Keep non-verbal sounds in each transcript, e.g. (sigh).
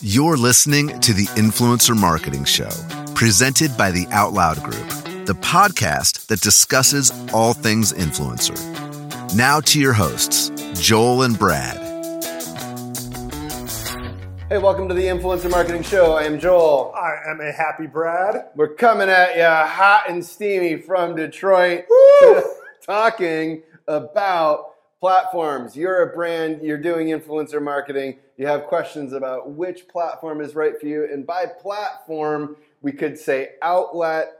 You're listening to the Influencer Marketing Show, presented by the OutLoud Group, the podcast that discusses all things influencer. Now to your hosts, Joel and Brad. Hey, welcome to the Influencer Marketing Show. I am Joel. I am a happy Brad. We're coming at you hot and steamy from Detroit, (laughs) talking about platforms. You're a brand, you're doing influencer marketing, you have questions about which platform is right for you. And by platform, we could say outlet.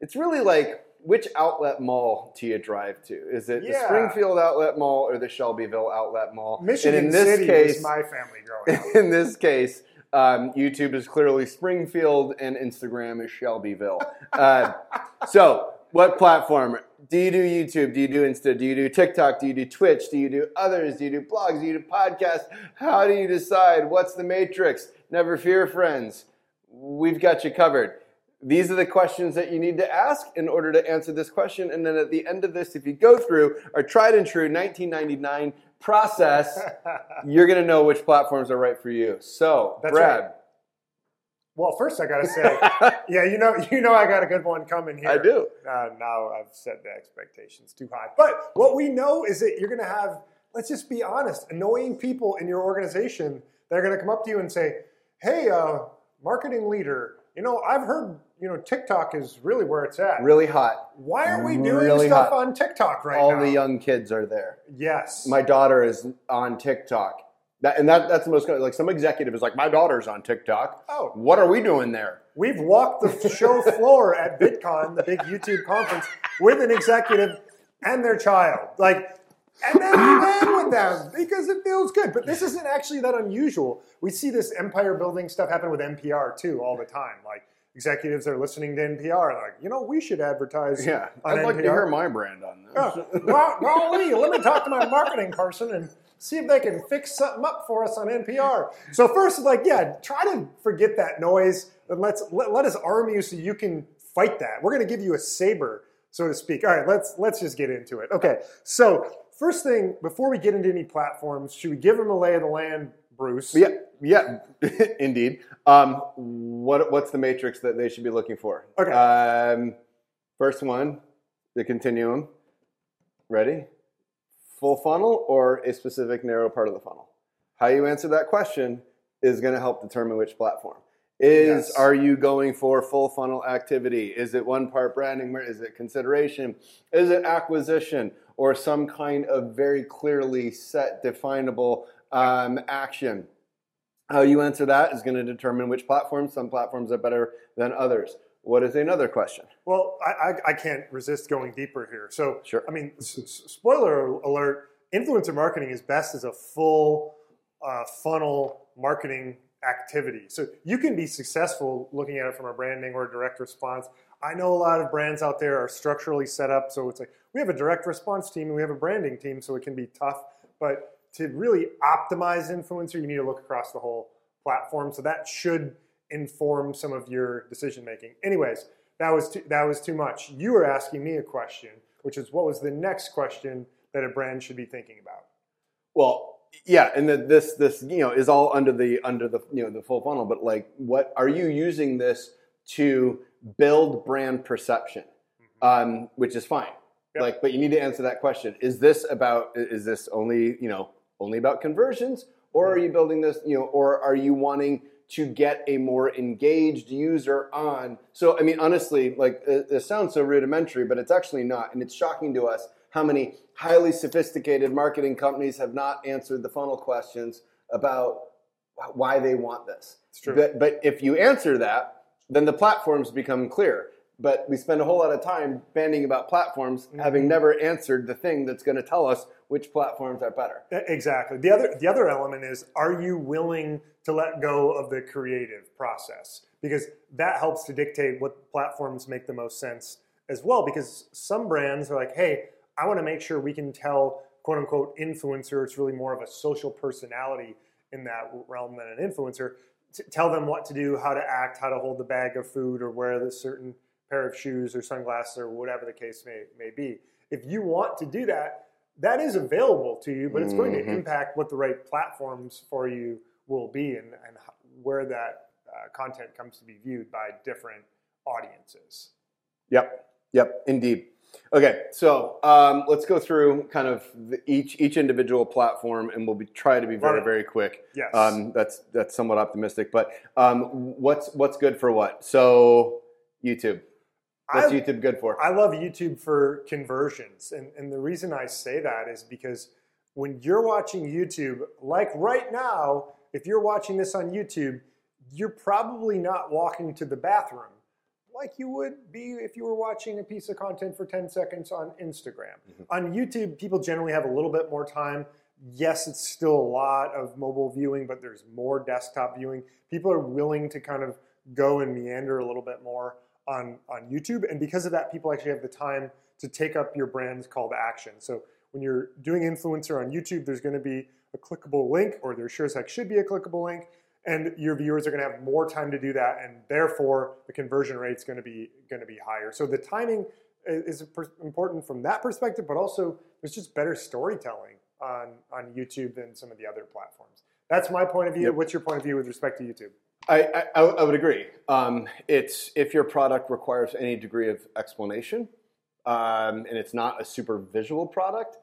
It's really like which outlet mall do you drive to? Is it the Springfield Outlet Mall or the Shelbyville Outlet Mall? Michigan and in this City case, my family growing (laughs) up. in this case, um, YouTube is clearly Springfield and Instagram is Shelbyville. Uh, (laughs) so, what platform? Do you do YouTube? Do you do Insta? Do you do TikTok? Do you do Twitch? Do you do others? Do you do blogs? Do you do podcasts? How do you decide? What's the matrix? Never fear, friends. We've got you covered. These are the questions that you need to ask in order to answer this question. And then at the end of this, if you go through our tried and true 1999 process, (laughs) you're going to know which platforms are right for you. So, That's Brad, well, first I gotta (laughs) say, yeah, you know, you know, I got a good one coming here. I do. Uh, now I've set the expectations too high. But what we know is that you're gonna have, let's just be honest, annoying people in your organization that are gonna come up to you and say, "Hey, uh, marketing leader, you know, I've heard, you know, TikTok is really where it's at. really hot. Why aren't we doing really stuff hot. on TikTok right All now?" All the young kids are there. yes, My daughter is on TikTok. That, and that, that's the most like some executive is like, my daughter's on TikTok. Oh. what are we doing there? We've walked the show floor at VidCon, the big YouTube conference, with an executive and their child. Like, and then we ran with them because it feels good. But this isn't actually that unusual. We see this empire building stuff happen with NPR too all the time. Like executives are listening to NPR, like, you know, we should advertise. Yeah, I'd like to hear my brand on this. Oh, well, golly, let me talk to my marketing person and see if they can fix something up for us on NPR. So first, like, yeah, try to forget that noise and let's let, let us arm you so you can fight that. We're going to give you a saber, so to speak. All right, let's let's just get into it. Okay, so first thing before we get into any platforms, should we give them a lay of the land, Bruce? Yeah, yeah, (laughs) indeed. Um, what what's the matrix that they should be looking for? Okay. Um, first one, the continuum. Ready? Full funnel or a specific narrow part of the funnel? How you answer that question is going to help determine which platform. Is Yes. are you going for full funnel activity? Is it one part branding? Is it consideration? Is it acquisition or some kind of very clearly set, definable um, action? How you answer that is going to determine which platforms. Some platforms are better than others. What is another question? Well, I, I, I can't resist going deeper here. So, Sure. I mean, s- spoiler alert: influencer marketing is best as a full uh, funnel marketing activity. So you can be successful looking at it from a branding or a direct response. I know a lot of brands out there are structurally set up, so it's like we have a direct response team and we have a branding team, so it can be tough. But to really optimize influencer, you need to look across the whole platform. So that should inform some of your decision making. Anyways, that was too, that was too much. You were asking me a question, which is what was the next question that a brand should be thinking about? Well, yeah, and the, this this you know is all under the under the you know the full funnel. But like, what are you using this to build brand perception? Um, which is fine. Yep. Like, but you need to answer that question: Is this about? Is this only you know only about conversions, or are you building this you know, or are you wanting to get a more engaged user on? So, I mean, honestly, like it, it sounds so rudimentary, but it's actually not, and it's shocking to us how many highly sophisticated marketing companies have not answered the funnel questions about why they want this. It's true. But, but if you answer that, then the platforms become clear. But we spend a whole lot of time banding about platforms, Mm-hmm. having never answered the thing that's going to tell us which platforms are better. Exactly. The other the other element is are you willing to let go of the creative process? Because that helps to dictate what platforms make the most sense as well. Because some brands are like, hey, I want to make sure we can tell quote unquote influencer, it's really more of a social personality in that realm than an influencer. To tell them what to do, how to act, how to hold the bag of food or wear the certain pair of shoes or sunglasses or whatever the case may, may be. If you want to do that, that is available to you, but it's going to Mhm. impact what the right platforms for you will be and, and where that uh, content comes to be viewed by different audiences. Yep. Yep. Indeed. Okay, so um, let's go through kind of the, each each individual platform, and we'll be try to be very very quick. Yes. Um, that's that's somewhat optimistic, but um, what's what's good for what? So YouTube. What's I- YouTube good for? I love YouTube for conversions. And, and the reason I say that is because when you're watching YouTube, like right now, if you're watching this on YouTube, you're probably not walking to the bathroom like you would be if you were watching a piece of content for 10 seconds on Instagram. Mm-hmm. On YouTube, people generally have a little bit more time. Yes, it's still a lot of mobile viewing, but there's more desktop viewing. People are willing to kind of go and meander a little bit more on, on YouTube. And because of that, people actually have the time to take up your brand's call to action. So when you're doing influencer on YouTube, there's going to be a clickable link, or there sure as heck should be a clickable link, and your viewers are going to have more time to do that, and therefore the conversion rate's going to be going to be higher. So the timing is important from that perspective, but also there's just better storytelling on on YouTube than some of the other platforms. That's my point of view. Yep. What's your point of view with respect to YouTube? I, I, I would agree. Um, it's if your product requires any degree of explanation, um, and it's not a super visual product,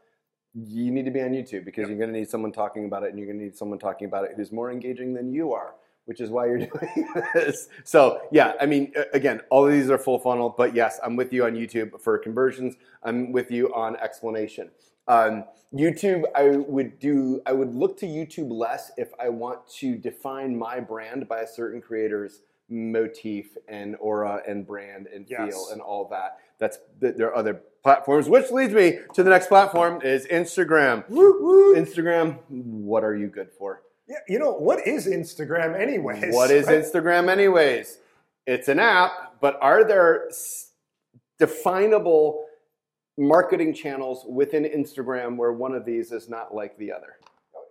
you need to be on YouTube because Yep. you're going to need someone talking about it, and you're going to need someone talking about it who's more engaging than you are, which is why you're (laughs) doing this. So yeah, I mean, again, all of these are full funnel, but yes, I'm with you on YouTube for conversions. I'm with you on explanation. Um, YouTube, I would do. I would look to YouTube less if I want to define my brand by a certain creator's motif and aura and brand and feel and all that. That's there are other platforms, which leads me to the next platform is Instagram. Instagram, what are you good for? Yeah, you know what is Instagram, anyways? What is? Instagram, anyways? It's an app, but are there definable marketing channels within Instagram where one of these is not like the other?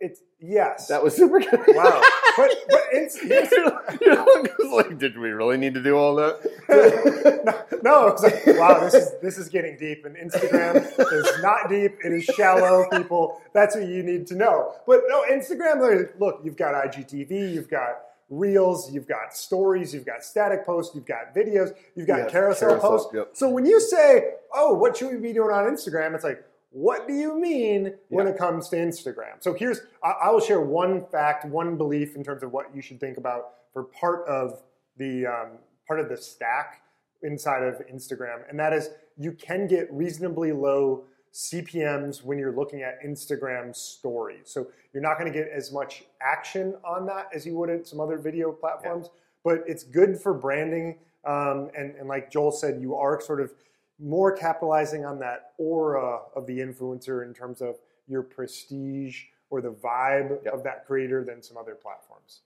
It's yes. That was super good. wow. (laughs) but but it's, You're like, like, did we really need to do all that? No, (laughs) no, it's like, wow, this is this is getting deep, and Instagram is not deep; it is shallow. People, that's what you need to know. But no, Instagram. Look, you've got IGTV, you've got Reels, you've got stories, you've got static posts, you've got videos, you've got Yeah, carousel, carousel, posts. yep. So when you say, "Oh, what should we be doing on Instagram?" It's like. What do you mean when Yeah. it comes to Instagram? So here's, I, I will share one fact, one belief in terms of what you should think about for part of the um, part of the stack inside of Instagram, and that is you can get reasonably low CPMS when you're looking at Instagram stories. So you're not going to get as much action on that as you would at some other video platforms, but it's good for branding. Um, and, and like Joel said, you are sort of more capitalizing on that aura of the influencer in terms of your prestige or the vibe Yep. of that creator than some other platforms.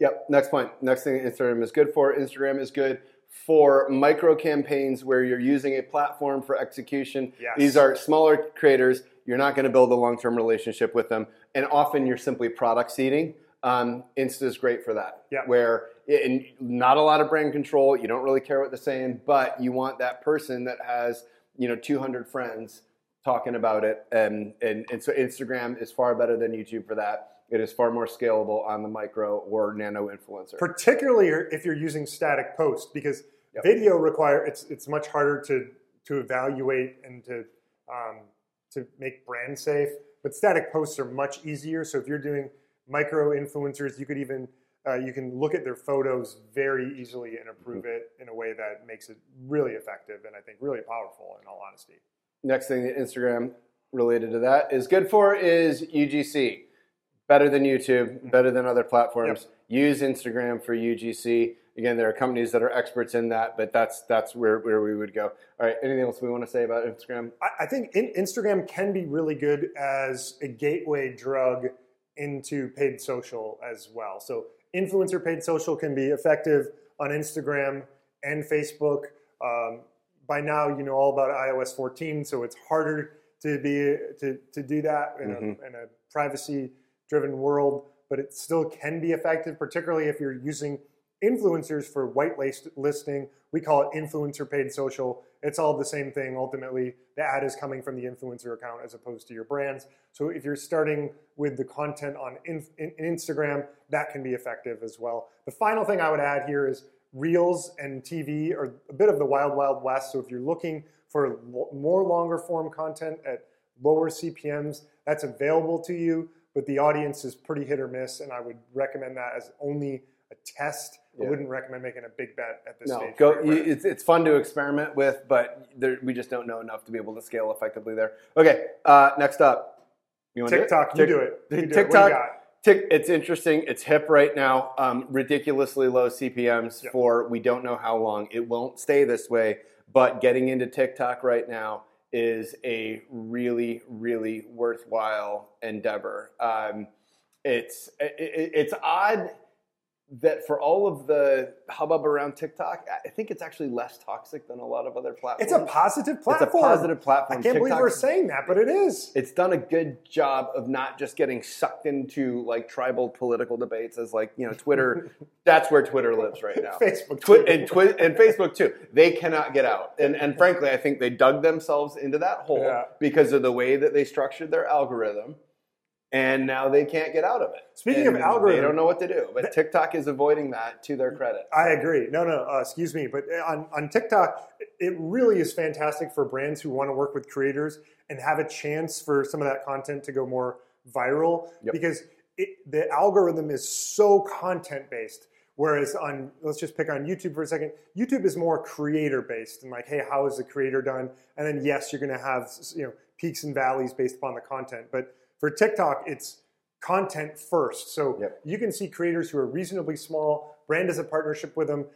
Yep. Next point. Next thing Instagram is good for. Instagram is good for micro campaigns where you're using a platform for execution. Yes. These are smaller creators. You're not going to build a long term relationship with them. And often you're simply product seeding. Um, Insta is great for that. Yeah. Where and not a lot of brand control. You don't really care what they're saying, but you want that person that has you know 200 friends talking about it. And, and, and so Instagram is far better than YouTube for that. It is far more scalable on the micro or nano influencer. particularly if you're using static post because Yep. video require it's it's much harder to to evaluate and to um, to make brand safe but static posts are much easier so if you're doing micro influencers you could even uh, you can look at their photos very easily and approve it in a way that makes it really effective and i think really powerful in all honesty Next thing that Instagram related to that is good for is UGC. Better than YouTube, better than other platforms. Use Instagram for UGC. Again, there are companies that are experts in that, but that's that's where, where we would go. All right, anything else we want to say about Instagram? I, I think in, Instagram can be really good as a gateway drug into paid social as well. So influencer paid social can be effective on Instagram and Facebook. Um, by now, you know all about iOS 14, so it's harder to be to, to do that in, Mhm. a, in a privacy driven world. But it still can be effective, particularly if you're using influencers for white listing. We call it influencer paid social. It's all the same thing. Ultimately, the ad is coming from the influencer account as opposed to your brands. So if you're starting with the content on in, in Instagram, that can be effective as well. The final thing I would add here is Reels and TV are a bit of the wild, wild west. So if you're looking for more longer form content at lower CPMs, that's available to you, but the audience is pretty hit or miss, and I would recommend that as only a test. Yeah. I wouldn't recommend making a big bet at this no, stage. Go, it's, it's fun to experiment with, but there, we just don't know enough to be able to scale effectively there. Okay, uh, next up. You TikTok, do you do it. You do TikTok. It. Tick, it's interesting. It's hip right now. Um, ridiculously low CPMS yep. for we don't know how long. It won't stay this way. But getting into TikTok right now is a really, really worthwhile endeavor. Um, it's it, it's odd that for all of the hubbub around TikTok, I think it's actually less toxic than a lot of other platforms. It's a positive platform. It's a positive platform. I can't TikTok, believe we're saying that, but it is. It's done a good job of not just getting sucked into like tribal political debates as like, you know, Twitter. (laughs) that's where Twitter lives right now. Facebook. Twi- and, Twi- and Facebook too. They cannot get out. And, and frankly, I think they dug themselves into that hole yeah. because of the way that they structured their algorithm and now they can't get out of it. Speaking and of algorithms, they don't know what to do. But TikTok is avoiding that to their credit. I agree. No, no, uh, excuse me. But on, on TikTok, it really is fantastic for brands who want to work with creators and have a chance for some of that content to go more viral yep. because it, the algorithm is so content based. Whereas on, let's just pick on YouTube for a second. YouTube is more creator based and like, hey, how is the creator done? And then yes, you're going to have you know peaks and valleys based upon the content, but for TikTok, it's content first. So yep. you can see creators who are reasonably small, brand has a partnership with them.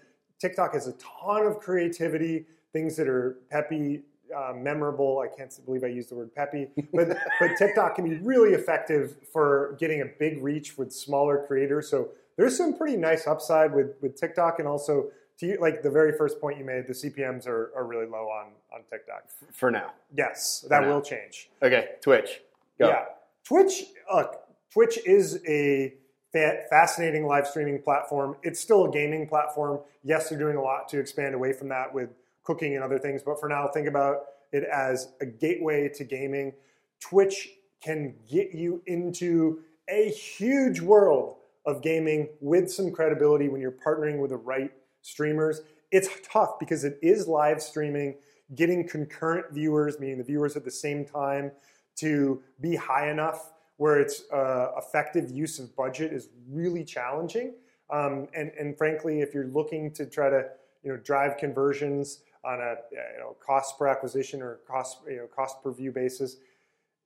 TikTok has a ton of creativity, things that are peppy, uh, memorable. I can't believe I used the word peppy, but (laughs) but TikTok can be really effective for getting a big reach with smaller creators. So there's some pretty nice upside with with TikTok, and also to you, like the very first point you made, the CPMS are, are really low on on TikTok for now. Yes, that will change. Okay, Twitch. Go. Yeah. Twitch, uh, Twitch is a fa- fascinating live streaming platform. It's still a gaming platform. Yes, they're doing a lot to expand away from that with cooking and other things, but for now, think about it as a gateway to gaming. Twitch can get you into a huge world of gaming with some credibility when you're partnering with the right streamers. It's tough because it is live streaming, getting concurrent viewers, meaning the viewers at the same time, to be high enough where its uh, effective use of budget is really challenging. Um, and, and frankly, if you're looking to try to you know drive conversions on a you know, cost per acquisition or cost you know cost per view basis,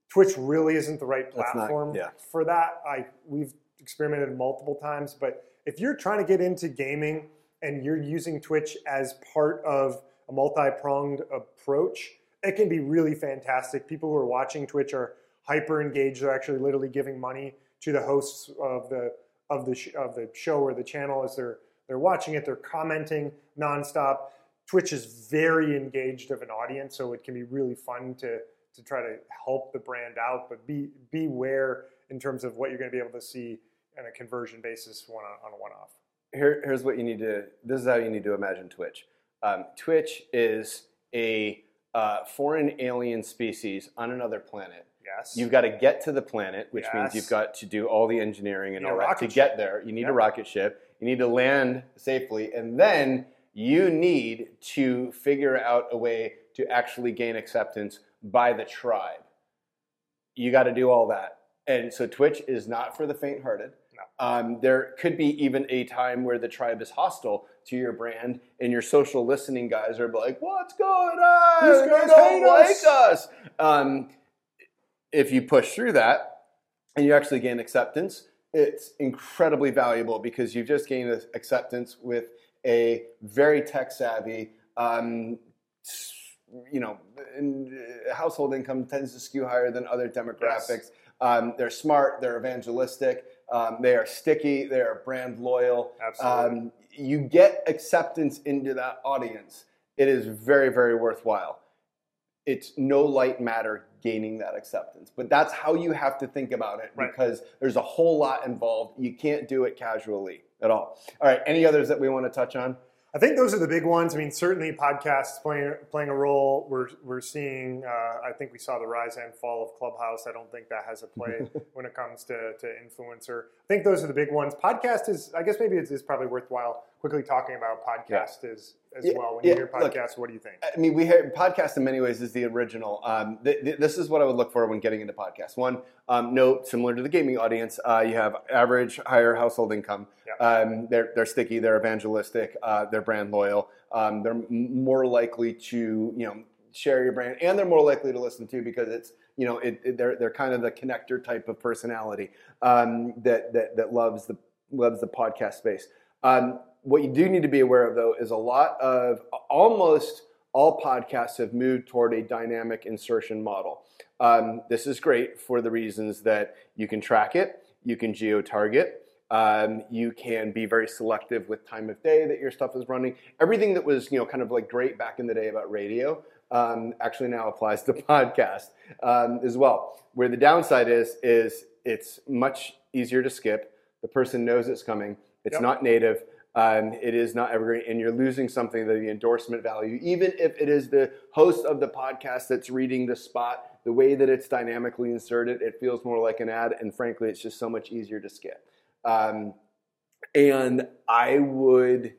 Twitch really isn't the right platform not, yeah. for that. I we've experimented multiple times, but if you're trying to get into gaming and you're using Twitch as part of a multi-pronged approach, it can be really fantastic. People who are watching Twitch are hyper engaged. They're actually literally giving money to the hosts of the of the sh- of the show or the channel as they're they're watching it. They're commenting nonstop. Twitch is very engaged of an audience, so it can be really fun to to try to help the brand out. But be beware in terms of what you're going to be able to see on a conversion basis one on, on one off. Here, here's what you need to. This is how you need to imagine Twitch. Um, Twitch is a uh, foreign alien species on another planet. Yes. You've got to get to the planet, which yes. means you've got to do all the engineering and all that to ship. get there. You need yep. a rocket ship. You need to land safely, and then you need to figure out a way to actually gain acceptance by the tribe. You got to do all that, and so Twitch is not for the faint-hearted. No. Um, there could be even a time where the tribe is hostile to your brand, and your social listening guys are like, "What's going on? These guys don't like us." us. Um, if you push through that and you actually gain acceptance, it's incredibly valuable because you've just gained acceptance with a very tech savvy. Um, you know, household income tends to skew higher than other demographics. Yes. Um, they're smart, they're evangelistic, um, they are sticky, they are brand loyal. Absolutely. Um, you get acceptance into that audience. It is very, very worthwhile. it's no light matter gaining that acceptance. But that's how you have to think about it Right. because there's a whole lot involved. You can't do it casually at all. All right, any others that we want to touch on? I think those are the big ones. I mean, certainly podcasts playing playing a role. We're we're seeing. Uh, I think we saw the rise and fall of Clubhouse. I don't think that has a play (laughs) when it comes to, to influencer. I think those are the big ones. Podcast is. I guess maybe it's, it's probably worthwhile quickly talking about podcast as as Yeah, well. When yeah, you hear look, podcast, what do you think? I mean, we hear podcast in many ways is the original. Um, th- th- this is what I would look for when getting into podcasts. One, um, note similar to the gaming audience, uh, you have average higher household income. Yeah. Um, they're they're sticky, they're evangelistic, uh, they're brand loyal. Um, they're m- more likely to you know share your brand, and they're more likely to listen to because it's you know it, it- they're they're kind of the connector type of personality um, that that that loves the loves the podcast space. Um, what you do need to be aware of, though, is a lot of almost all podcasts have moved toward a dynamic insertion model. Um, this is great for the reasons that you can track it, you can geo target, um, you can be very selective with time of day that your stuff is running. Everything that was you know kind of like great back in the day about radio um, actually now applies to (laughs) podcast um, as well. Where the downside is is it's much easier to skip. The person knows it's coming. It's Yep. not native. Um, it is not evergreen, and you're losing something that the endorsement value, even if it is the host of the podcast that's reading the spot, the way that it's dynamically inserted, it feels more like an ad, and frankly, it's just so much easier to skip. Um, and I would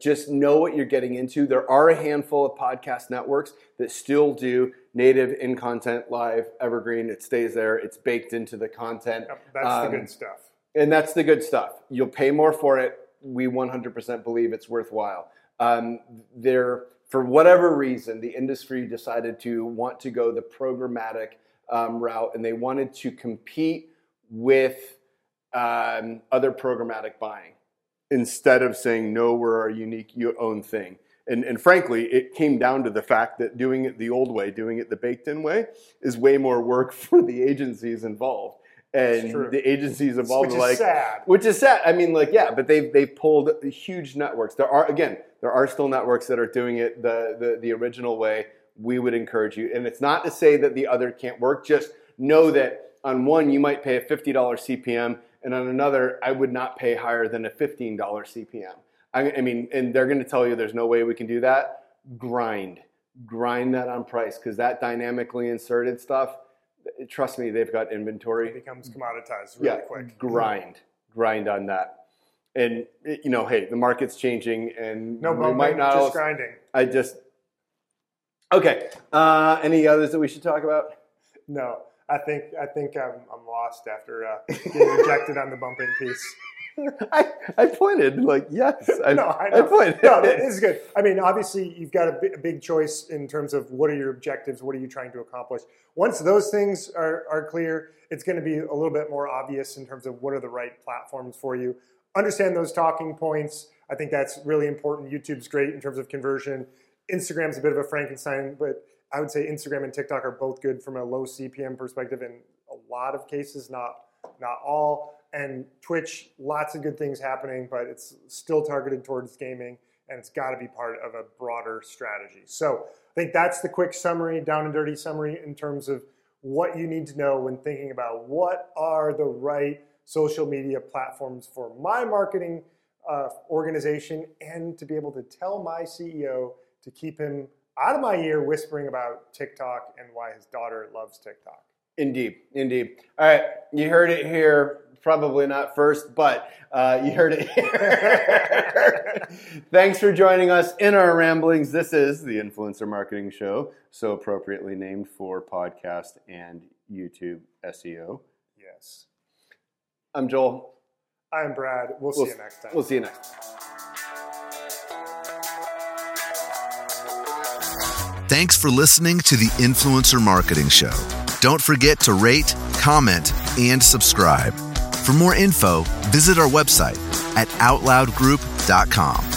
just know what you're getting into. There are a handful of podcast networks that still do native in content live evergreen. It stays there. It's baked into the content. Yep, that's Um, the good stuff. And that's the good stuff. You'll pay more for it. We 100% believe it's worthwhile. Um, there, for whatever reason, the industry decided to want to go the programmatic um, route, and they wanted to compete with um, other programmatic buying instead of saying no, we're our unique, your own thing. And, and frankly, it came down to the fact that doing it the old way, doing it the baked-in way, is way more work (laughs) for the agencies involved. And the agencies involved Which like, sad. which is sad. I mean, like, yeah, but they've they've pulled huge networks. There are again, there are still networks that are doing it the the, the original way. We would encourage you, and it's not to say that the other can't work. Just know that on one you might pay a fifty dollars CPM, and on another I would not pay higher than a fifteen dollars CPM. I, I mean, and they're going to tell you there's no way we can do that. Grind, grind that on price because that dynamically inserted stuff. Trust me, they've got inventory It becomes commoditized really yeah, quick. grind, grind on that. And you know, hey, the market's changing, and No we might not. just grinding. I just okay. Uh, any others that we should talk about? No, I think I think I'm, I'm lost after uh, getting rejected on the bumping piece. (laughs) I, I pointed like yes. I, no, I I know. pointed. no, that is good. I mean, obviously, you've got a, bi- a big choice in terms of what are your objectives, what are you trying to accomplish. Once those things are, are clear, it's going to be a little bit more obvious in terms of what are the right platforms for you. Understand those talking points. I think that's really important. YouTube's great in terms of conversion. Instagram's a bit of a Frankenstein, but I would say Instagram and TikTok are both good from a low CPM perspective in a lot of cases, not not all. And Twitch, lots of good things happening, but it's still targeted towards gaming, and it's got to be part of a broader strategy. So I think that's the quick summary, down and dirty summary in terms of what you need to know when thinking about what are the right social media platforms for my marketing uh, organization, and to be able to tell my CEO to keep him out of my ear whispering about TikTok and why his daughter loves TikTok. Indeed, indeed. All right, you heard it here. Probably not first, but uh, you heard it here. (laughs) Thanks for joining us in our ramblings. This is the Influencer Marketing Show, so appropriately named for podcast and YouTube SEO. Yes. I'm Joel. I'm Brad. We'll, We'll see you next time. We'll see you next. time. Thanks for listening to the Influencer Marketing Show. Don't forget to rate, comment, and subscribe. For more info, visit our website at OutLoudGroup.com.